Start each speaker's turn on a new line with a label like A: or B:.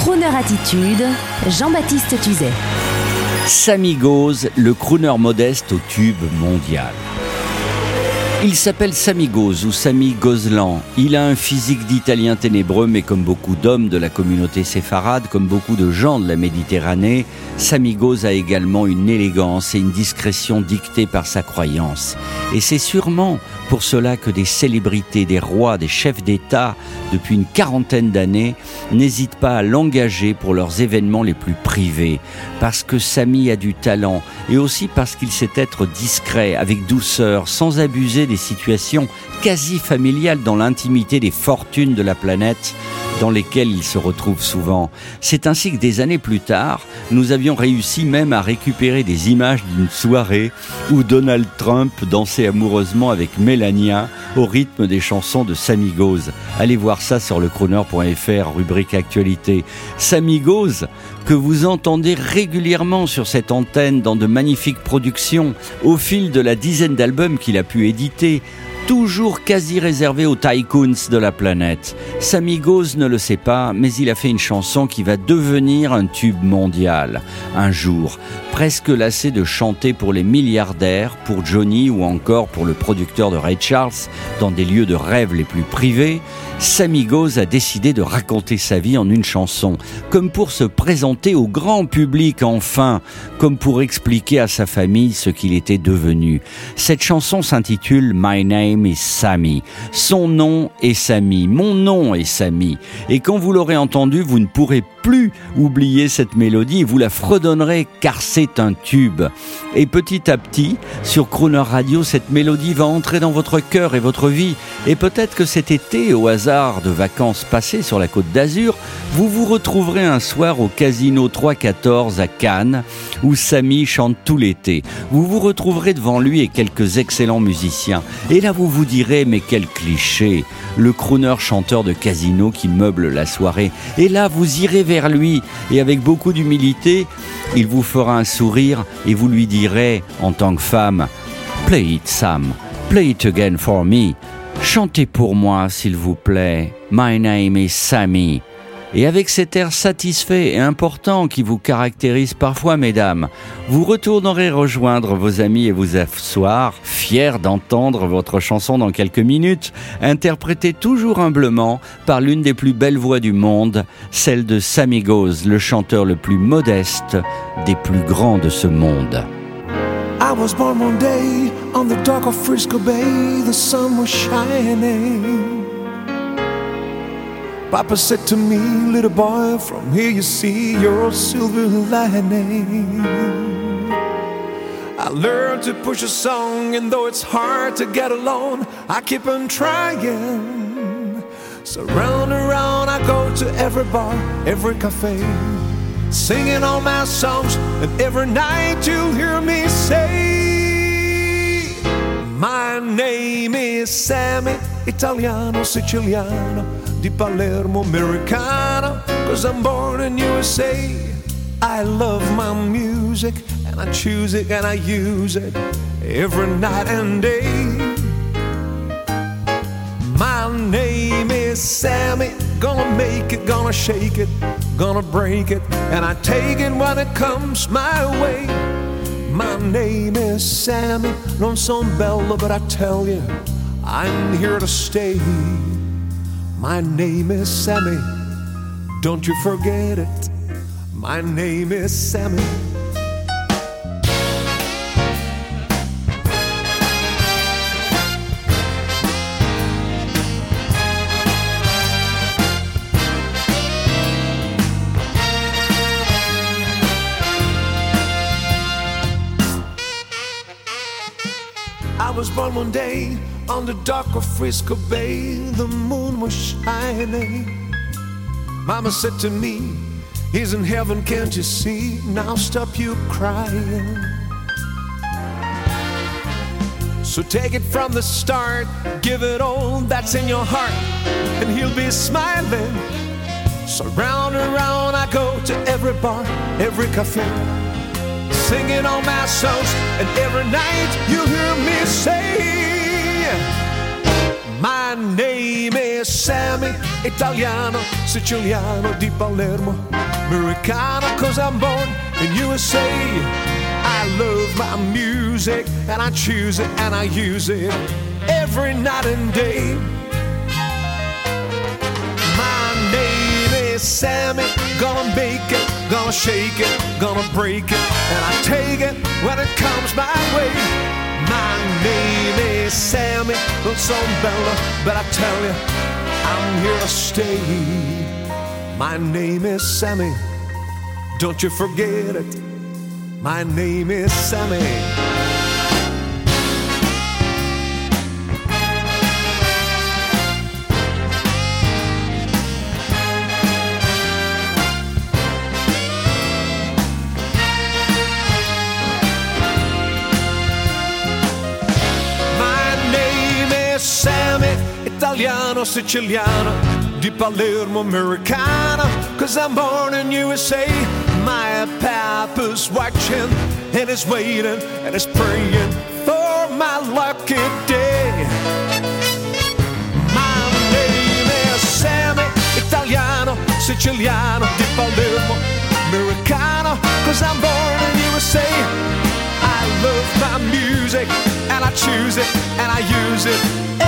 A: Crooner Attitude, Jean-Baptiste Tuzet.
B: Sammy Goz, le crooner modeste au tube mondial. Il s'appelle Samy Goz ou Samy Gozlan. Il a un physique d'italien ténébreux, mais comme beaucoup d'hommes de la communauté séfarade, comme beaucoup de gens de la Méditerranée, Samy Goz a également une élégance et une discrétion dictée par sa croyance. Et c'est sûrement pour cela que des célébrités, des rois, des chefs d'État, depuis une quarantaine d'années, n'hésitent pas à l'engager pour leurs événements les plus privés. Parce que Samy a du talent et aussi parce qu'il sait être discret, avec douceur, sans abuser des situations quasi familiales dans l'intimité des fortunes de la planète dans lesquelles il se retrouve souvent. C'est ainsi que des années plus tard, nous avions réussi même à récupérer des images d'une soirée où Donald Trump dansait amoureusement avec Melania au rythme des chansons de Sammy Goz. Allez voir ça sur le crooner.fr, rubrique actualité. Sammy Goz, que vous entendez régulièrement sur cette antenne dans de magnifiques productions au fil de la dizaine d'albums qu'il a pu éditer, toujours quasi réservé aux tycoons de la planète. Sammy Goz ne le sait pas, mais il a fait une chanson qui va devenir un tube mondial. Un jour, presque lassé de chanter pour les milliardaires, pour Johnny ou encore pour le producteur de Ray Charles, dans des lieux de rêve les plus privés, Sammy Goz a décidé de raconter sa vie en une chanson, comme pour se présenter au grand public enfin, comme pour expliquer à sa famille ce qu'il était devenu. Cette chanson s'intitule My Name is Sammy. Son nom est Sammy, mon nom est Sammy. Et quand vous l'aurez entendu, vous ne pourrez plus oublier cette mélodie, vous la fredonnerez car c'est un tube. Et petit à petit, sur Crooner Radio, cette mélodie va entrer dans votre cœur et votre vie. Et peut-être que cet été, au hasard, de vacances passées sur la côte d'Azur, vous vous retrouverez un soir au Casino 314 à Cannes, où Samy chante tout l'été. Vous vous retrouverez devant lui et quelques excellents musiciens. Et là, vous vous direz, mais quel cliché Le crooner chanteur de casino qui meuble la soirée. Et là, vous irez vers lui, et avec beaucoup d'humilité, il vous fera un sourire, et vous lui direz, en tant que femme, Play it, Sam. Play it again for me. Chantez pour moi, s'il vous plaît. My name is Sammy. Et avec cet air satisfait et important qui vous caractérise parfois, mesdames, vous retournerez rejoindre vos amis et vous asseoir, fiers d'entendre votre chanson dans quelques minutes, interprétée toujours humblement par l'une des plus belles voix du monde, celle de Sammy Goz, le chanteur le plus modeste des plus grands de ce monde.
C: I was born one day on the of Frisco Bay, the sun was shining. Papa said to me, little boy, from here you see your silver lining. I learned to push a song, and though it's hard to get along, I keep on trying. So round and round I go to every bar, every cafe singing all my songs, and every night you'll hear me say, My name is Sammy, Italiano, Siciliano, di Palermo, Americano, cause I'm born in USA. I love my music, and I choose it and I use it every night and day. My name is Sammy, gonna make it, gonna shake it gonna break it, and I take it when it comes my way. My name is Sammy, non son bello, but I tell you, I'm here to stay. My name is Sammy, don't you forget it. My name is Sammy. I was born one day on the dock of Frisco Bay. The moon was shining. Mama said to me, He's in heaven, can't you see? Now stop you crying. So take it from the start, give it all that's in your heart, and He'll be smiling. So round and round I go to every bar, every cafe singing all my songs, and every night you hear me say, My name is Sammy. Italiano, Siciliano di Palermo, Americano, cause I'm born in USA. I love my music and I choose it and I use it every night and day. My name is Sammy, gonna make it, gonna shake it, gonna break it, and I take it when it comes my way. My name Sammy, not some Bella, but I tell you, I'm here to stay. My name is Sammy, don't you forget it. My name is Sammy. Italiano, Siciliano, di Palermo, Americano, cause I'm born in USA. My papa's watching and is waiting and is praying for my lucky day. My name is Sammy, Italiano, Siciliano, di Palermo, Americano, cause I'm born in USA. I love my music and I choose it and I use it